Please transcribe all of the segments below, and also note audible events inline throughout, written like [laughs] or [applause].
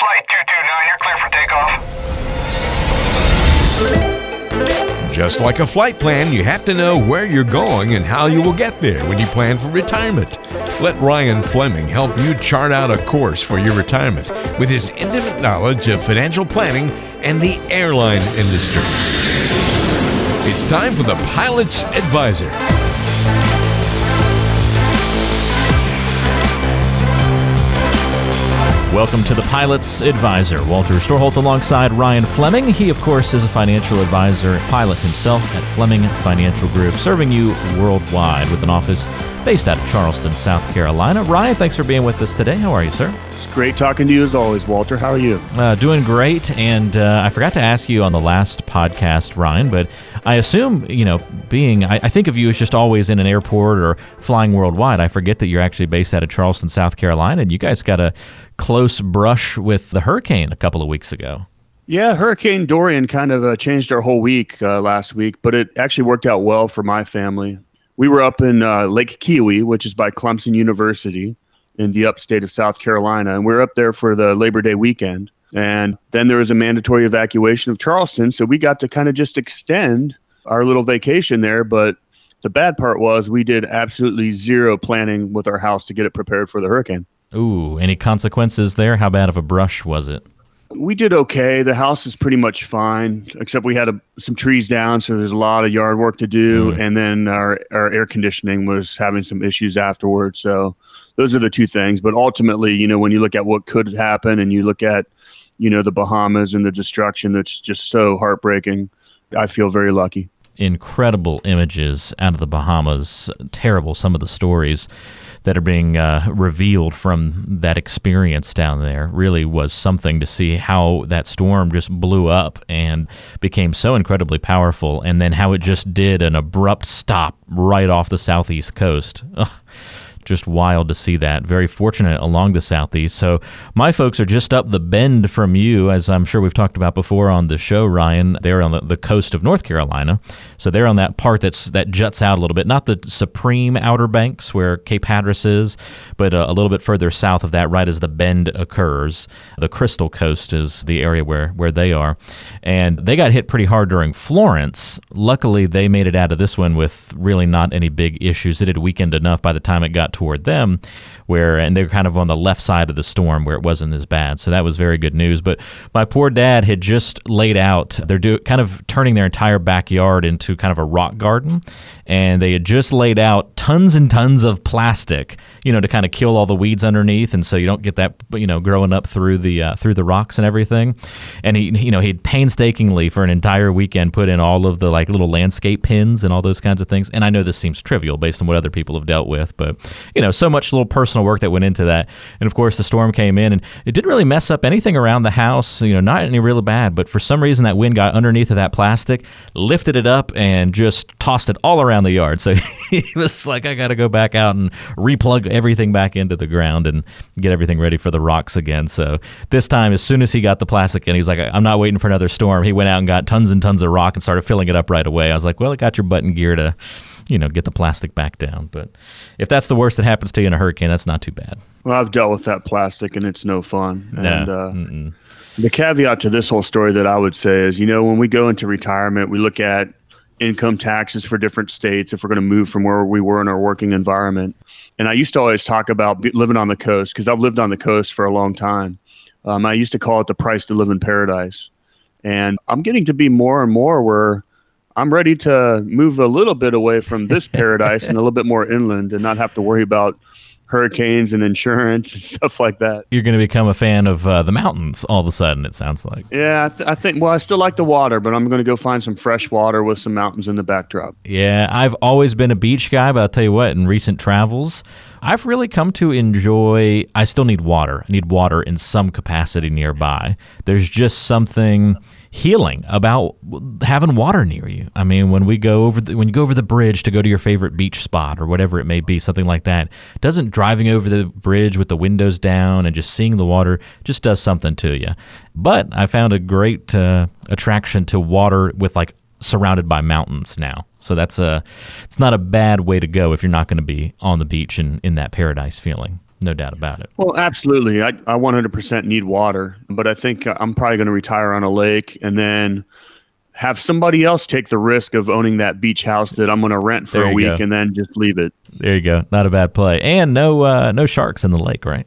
Flight 229, you're clear for takeoff. Just like a flight plan, you have to know where you're going and how you will get there when you plan for retirement. Let Ryan Fleming help you chart out a course for your retirement with his intimate knowledge of financial planning and the airline industry. It's time for the Pilot's Advisor. Welcome to the Pilot's Advisor. Walter Storholt alongside Ryan Fleming. He, of course, is a financial advisor, pilot himself at Fleming Financial Group, serving you worldwide with an office based out of Charleston, South Carolina. Ryan, thanks for being with us today. How are you, sir? It's great talking to you as always, Walter. How are you? Uh, doing great. And uh, I forgot to ask you on the last podcast, Ryan, but I assume, you know, being, I, I, think of you as just always in an airport or flying worldwide. I forget that you're actually based out of Charleston, South Carolina, and you guys got a close brush with the hurricane a couple of weeks ago. Yeah, Hurricane Dorian kind of uh, changed our whole week uh, last week, but it actually worked out well for my family we were up in uh, Lake Keowee, which is by Clemson University in the upstate of South Carolina, and we are up there for the Labor Day weekend. And then there was a mandatory evacuation of Charleston, so we got to kind of just extend our little vacation there. But the bad part was we did absolutely zero planning with our house to get it prepared for the hurricane. Ooh, any consequences there? How bad of a brush was it? We did okay. The house is pretty much fine, except we had a, some trees down, so there's a lot of yard work to do. Mm. And then our, our air conditioning was having some issues afterwards. So those are the two things. But ultimately, you know, when you look at what could happen and you look at, you know, the Bahamas and the destruction that's just so heartbreaking, I feel very lucky. Incredible images out of the Bahamas. Terrible, some of the stories that are being uh, revealed from that experience down there really was something to see how that storm just blew up and became so incredibly powerful, and then how it just did an abrupt stop right off the southeast coast. Ugh just wild to see that. Very fortunate along the southeast. So my folks are just up the bend from you, as I'm sure we've talked about before on the show, Ryan. They're on the, the coast of North Carolina, so they're on that part that's that juts out a little bit, not the supreme outer banks where Cape Hatteras is, but a, a little bit further south of that, right as the bend occurs. The Crystal Coast is the area where where they are, and they got hit pretty hard during Florence. Luckily, they made it out of this one with really not any big issues. It had weakened enough by the time it got toward them, where and they're kind of on the left side of the storm where it wasn't as bad. So that was very good news. But my poor dad had just laid out. They're do, kind of turning their entire backyard into kind of a rock garden, and they had just laid out tons and tons of plastic, you know, to kind of kill all the weeds underneath, and so you don't get that, you know, growing up through the uh, through the rocks and everything. And he, you know, he'd painstakingly for an entire weekend put in all of the like little landscape pins and all those kinds of things. And I know this seems trivial based on what other people have dealt with, but you know, so much little personal work that went into that. And of course, the storm came in, and it didn't really mess up anything around the house. You know, not any really bad, but for some reason that wind got underneath of that plastic, lifted it up, and just tossed it all around the yard. [laughs] So he was like, I got to go back out and replug everything back into the ground and get everything ready for the rocks again. So this time, as soon as he got the plastic in, he's like, I'm not waiting for another storm. He went out and got tons and tons of rock and started filling it up right away. I was like, well, it got your button gear to you know, get the plastic back down. But if that's the worst that happens to you in a hurricane, that's not too bad. Well, I've dealt with that plastic and it's no fun. And uh, the caveat to this whole story that I would say is, you know, when we go into retirement, we look at income taxes for different states if we're going to move from where we were in our working environment. And I used to always talk about living on the coast because I've lived on the coast for a long time. Um, I used to call it the price to live in paradise. And I'm getting to be more and more where I'm ready to move a little bit away from this paradise and a little bit more inland and not have to worry about hurricanes and insurance and [laughs] stuff like that. You're going to become a fan of uh, the mountains all of a sudden, it sounds like. Yeah, I, th- I, think, well, I still like the water, but I'm going to go find some fresh water with some mountains in the backdrop. Yeah, I've always been a beach guy, but I'll tell you what, in recent travels, I've really come to enjoy. I still need water. I need water in some capacity nearby. There's just something healing about having water near you. I mean, when we go over the, when you go over the bridge to go to your favorite beach spot or whatever it may be, something like that, doesn't driving over the bridge with the windows down and just seeing the water just does something to you. But I found a great uh, attraction to water with like surrounded by mountains now. So that's a it's not a bad way to go if you're not going to be on the beach and in that paradise feeling. No doubt about it. Well, absolutely. I, I 100% need water, but I think I'm probably going to retire on a lake and then have somebody else take the risk of owning that beach house that I'm going to rent for a week go. and then just leave it. There you go. Not a bad play. And no uh, no sharks in the lake, right?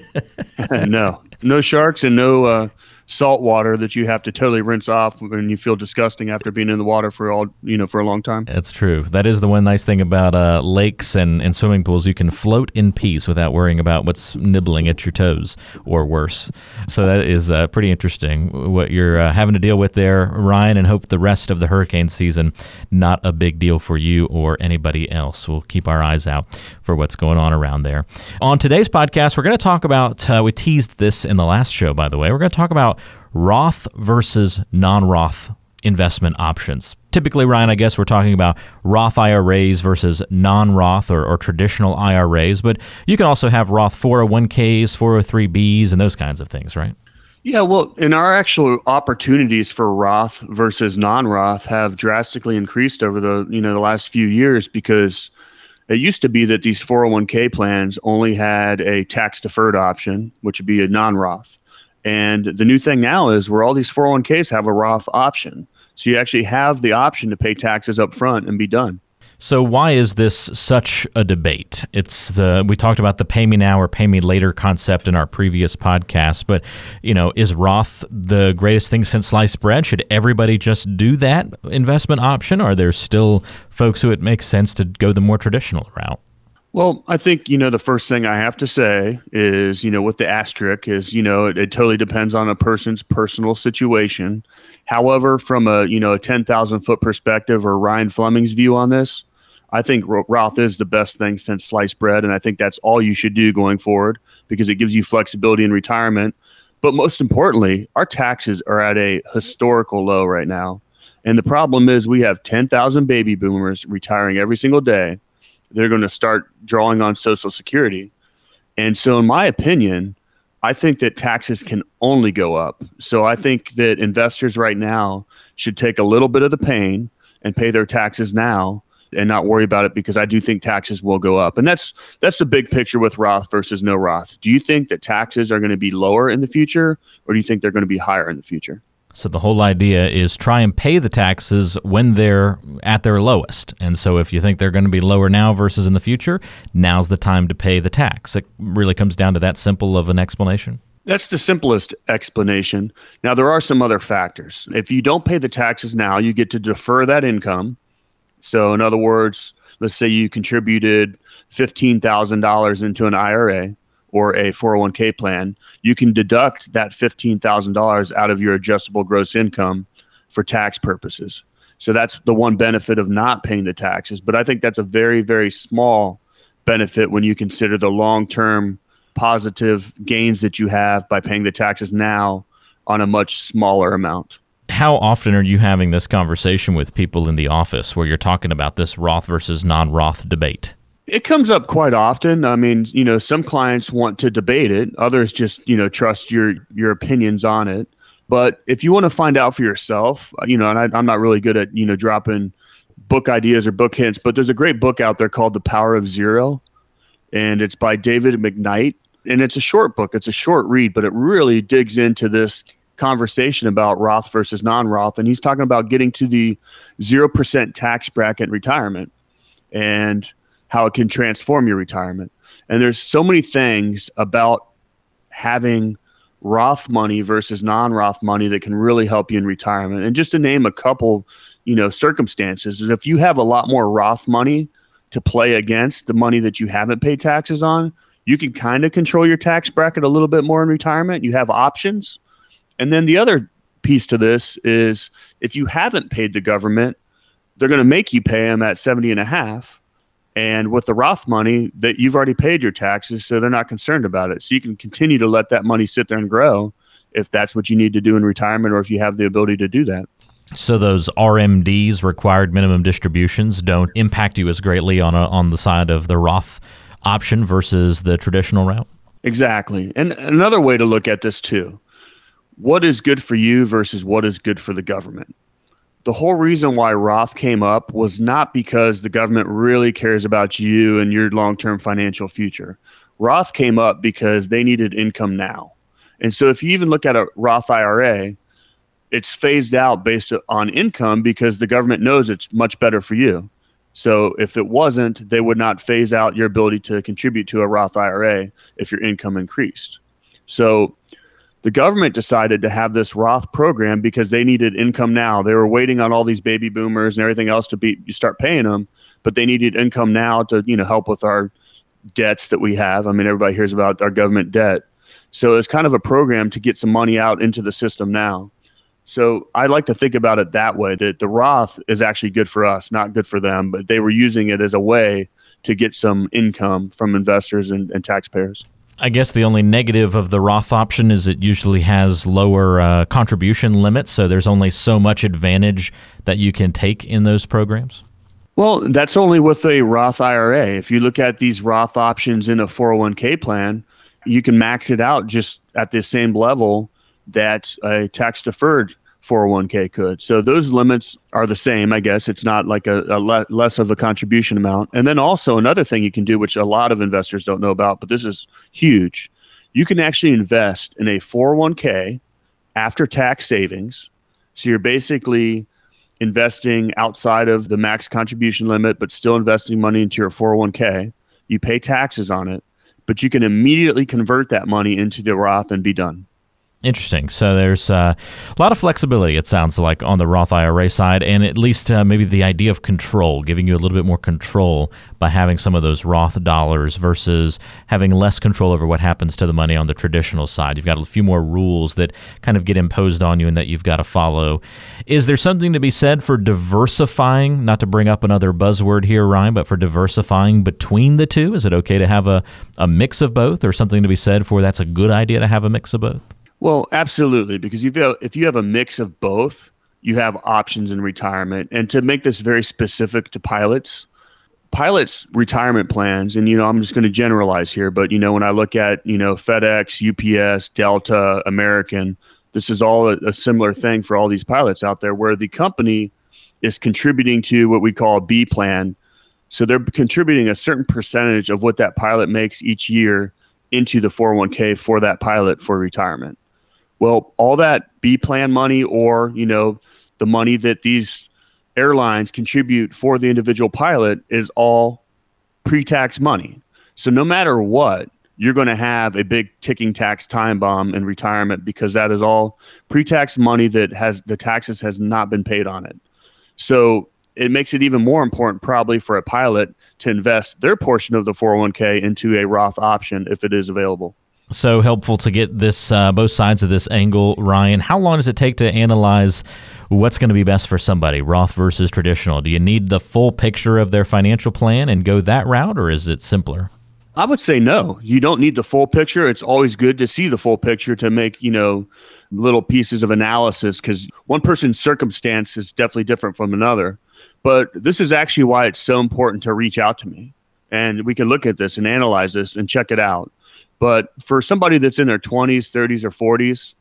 [laughs] [laughs] no. No sharks and no uh, salt water that you have to totally rinse off and you feel disgusting after being in the water for all you know for a long time. That's true. That is the one nice thing about uh, lakes and, and swimming pools. You can float in peace without worrying about what's nibbling at your toes or worse. So that is uh, pretty interesting what you're uh, having to deal with there, Ryan. And hope the rest of the hurricane season not a big deal for you or anybody else. We'll keep our eyes out for what's going on around there. On today's podcast, we're going to talk about. Uh, we teased this in the last show, by the way. We're going to talk about Roth versus non Roth investment options. Typically, Ryan, I guess we're talking about Roth IRAs versus non Roth or, or, traditional IRAs, but you can also have Roth 401ks, 403bs, and those kinds of things, right? Yeah, well, and our actual opportunities for Roth versus non-Roth have drastically increased over the you know the last few years because it used to be that these 401k plans only had a tax deferred option, which would be a non-Roth. And the new thing now is where all these 401ks have a Roth option. So you actually have the option to pay taxes up front and be done. So why is this such a debate? It's the we talked about the pay me now or pay me later concept in our previous podcast, but you know, is Roth the greatest thing since sliced bread? Should everybody just do that investment option? Or are there still folks who it makes sense to go the more traditional route? Well, I think, you know, the first thing I have to say is, you know, with the asterisk is, you know, it, it totally depends on a person's personal situation. However, from a, you know, a 10,000 foot perspective or Ryan Fleming's view on this, I think Roth is the best thing since sliced bread. And I think that's all you should do going forward because it gives you flexibility in retirement. But most importantly, our taxes are at a historical low right now. And the problem is we have 10,000 baby boomers retiring every single day they're going to start drawing on Social Security. And so, in my opinion, I think that taxes can only go up. So, I think that investors right now should take a little bit of the pain and pay their taxes now and not worry about it because I do think taxes will go up. And that's that's the big picture with Roth versus no Roth. Do you think that taxes are going to be lower in the future or do you think they're going to be higher in the future? So the whole idea is try and pay the taxes when they're at their lowest. And so if you think they're going to be lower now versus in the future, now's the time to pay the tax. It really comes down to that simple of an explanation. That's the simplest explanation. Now there are some other factors. If you don't pay the taxes now, you get to defer that income. So in other words, let's say you contributed $15,000 into an IRA or a 401k plan, you can deduct that $15,000 out of your adjustable gross income for tax purposes. So that's the one benefit of not paying the taxes. But I think that's a very, very small benefit when you consider the long term positive gains that you have by paying the taxes now on a much smaller amount. How often are you having this conversation with people in the office where you're talking about this Roth versus non Roth debate? It comes up quite often. I mean, you know, some clients want to debate it, others just, you know, trust your your opinions on it. But if you want to find out for yourself, uh, you know, and I, I'm not really good at, you know, dropping book ideas or book hints, but there's a great book out there called The Power of Zero, and it's by David McKnight. And it's a short book, it's a short read, but it really digs into this conversation about Roth versus non Roth. And he's talking about getting to the 0% tax bracket retirement. And how it can transform your retirement. And there's so many things about having Roth money versus non-Roth money that can really help you in retirement. And just to name a couple, you know, circumstances is if you have a lot more Roth money to play against the money that you haven't paid taxes on, you can kind of control your tax bracket a little bit more in retirement. You have options. And then the other piece to this is if you haven't paid the government, they're going to make you pay them at 70 and a half and with the Roth money, that you've already paid your taxes, so they're not concerned about it. So you can continue to let that money sit there and grow if that's what you need to do in retirement or if you have the ability to do that. So those RMDs, required minimum distributions, don't impact you as greatly on a, on the side of the Roth option versus the traditional route. Exactly. And another way to look at this too. What is good for you versus what is good for the government? The whole reason why Roth came up was not because the government really cares about you and your long term financial future. Roth came up because they needed income now. And so if you even look at a Roth IRA, it's phased out based on income because the government knows it's much better for you. So if it wasn't, they would not phase out your ability to contribute to a Roth IRA if your income increased. So the government decided to have this Roth program because they needed income now. They were waiting on all these baby boomers and everything else to be start paying them, but they needed income now to, you know, help with our debts that we have. I mean, everybody hears about our government debt. So it's kind of a program to get some money out into the system now. So I like to think about it that way that the Roth is actually good for us, not good for them, but they were using it as a way to get some income from investors and, and taxpayers. I guess the only negative of the Roth option is it usually has lower uh, contribution limits, so there's only so much advantage that you can take in those programs. Well, that's only with a Roth IRA. If you look at these Roth options in a 401k plan, you can max it out just at the same level that a tax deferred 401k could. So those limits are the same, I guess. It's not like a, a le- less of a contribution amount. And then also another thing you can do, which a lot of investors don't know about, but this is huge. You can actually invest in a 401k after tax savings. So you're basically investing outside of the max contribution limit, but still investing money into your 401k. You pay taxes on it, but you can immediately convert that money into the Roth and be done. Interesting. So there's uh, a lot of flexibility, it sounds like, on the Roth IRA side, and at least uh, maybe the idea of control, giving you a little bit more control by having some of those Roth dollars versus having less control over what happens to the money on the traditional side. You've got a few more rules that kind of get imposed on you and that you've got to follow. Is there something to be said for diversifying, not to bring up another buzzword here, Ryan, but for diversifying between the two? Is it okay to have a, a mix of both, or something to be said for that's a good idea to have a mix of both? Well, absolutely, because if you have, if you have a mix of both, you have options in retirement. And to make this very specific to pilots, pilots' retirement plans, and you know, I'm just going to generalize here, but you know, when I look at you know FedEx, UPS, Delta, American, this is all a, a similar thing for all these pilots out there, where the company is contributing to what we call a B plan. So they're contributing a certain percentage of what that pilot makes each year into the 401k for that pilot for retirement. Well, all that B plan money or, you know, the money that these airlines contribute for the individual pilot is all pre-tax money. So no matter what, you're going to have a big ticking tax time bomb in retirement because that is all pre-tax money that has the taxes has not been paid on it. So it makes it even more important probably for a pilot to invest their portion of the 401k into a Roth option if it is available so helpful to get this uh, both sides of this angle, Ryan. How long does it take to analyze what's going to be best for somebody, Roth versus traditional? Do you need the full picture of their financial plan and go that route, or is it simpler? I would say no. You don't need the full picture. It's always good to see the full picture to make, you know, little pieces of analysis because one person's circumstance is definitely different from another. But this is actually why it's so important to reach out to me. And we can look at this and analyze this and check it out. But for somebody that's in their 20s, 30s, or 40s,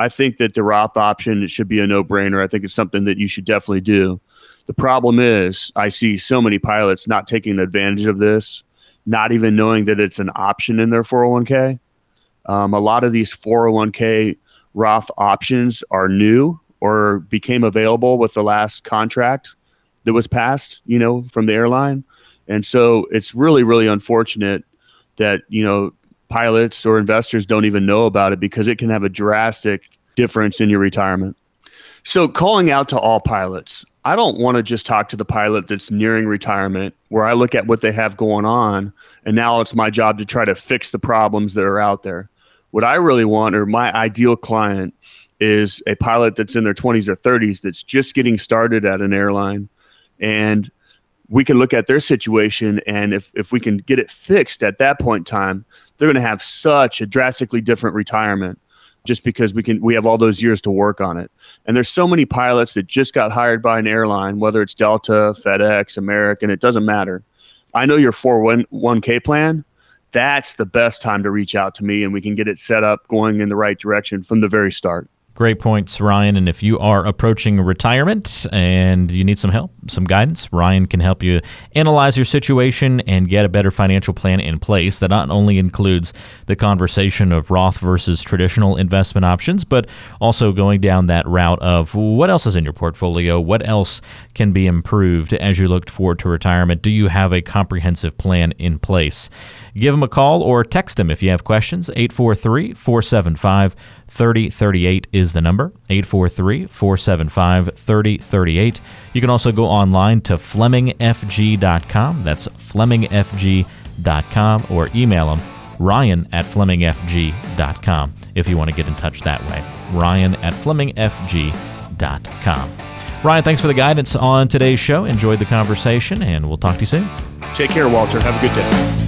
I think that the Roth option should be a no brainer. I think it's something that you should definitely do. The problem is, I see so many pilots not taking advantage of this, not even knowing that it's an option in their 401k. Um, a lot of these 401k Roth options are new or became available with the last contract that was passed, you know, from the airline. And so it's really, really unfortunate that, you know, pilots or investors don't even know about it because it can have a drastic difference in your retirement. So, calling out to all pilots, I don't want to just talk to the pilot that's nearing retirement where I look at what they have going on and now it's my job to try to fix the problems that are out there. What I really want or my ideal client is a pilot that's in their 20s or 30s that's just getting started at an airline and we can look at their situation and if, if we can get it fixed at that point in time they're going to have such a drastically different retirement just because we can we have all those years to work on it. And there's so many pilots that just got hired by an airline whether it's delta fedex american it doesn't matter. I know your 401k plan. That's the best time to reach out to me and we can get it set up going in the right direction from the very start Great points, Ryan. And if you are approaching retirement and you need some help, some guidance, Ryan can help you analyze your situation and get a better financial plan in place that not only includes the conversation of Roth versus traditional investment options, but also going down that route of what else is in your portfolio, what else can be improved as you look forward to retirement. Do you have a comprehensive plan in place? Give him a call or text him if you have questions. 843 475 3038 is the number. 843 475 3038. You can also go online to FlemingFG.com. That's FlemingFG.com or email him ryan at FlemingFG.com if you want to get in touch that way. Ryan at FlemingFG.com. Ryan, thanks for the guidance on today's show. Enjoyed the conversation, and we'll talk to you soon. Take care, Walter. Have a good day.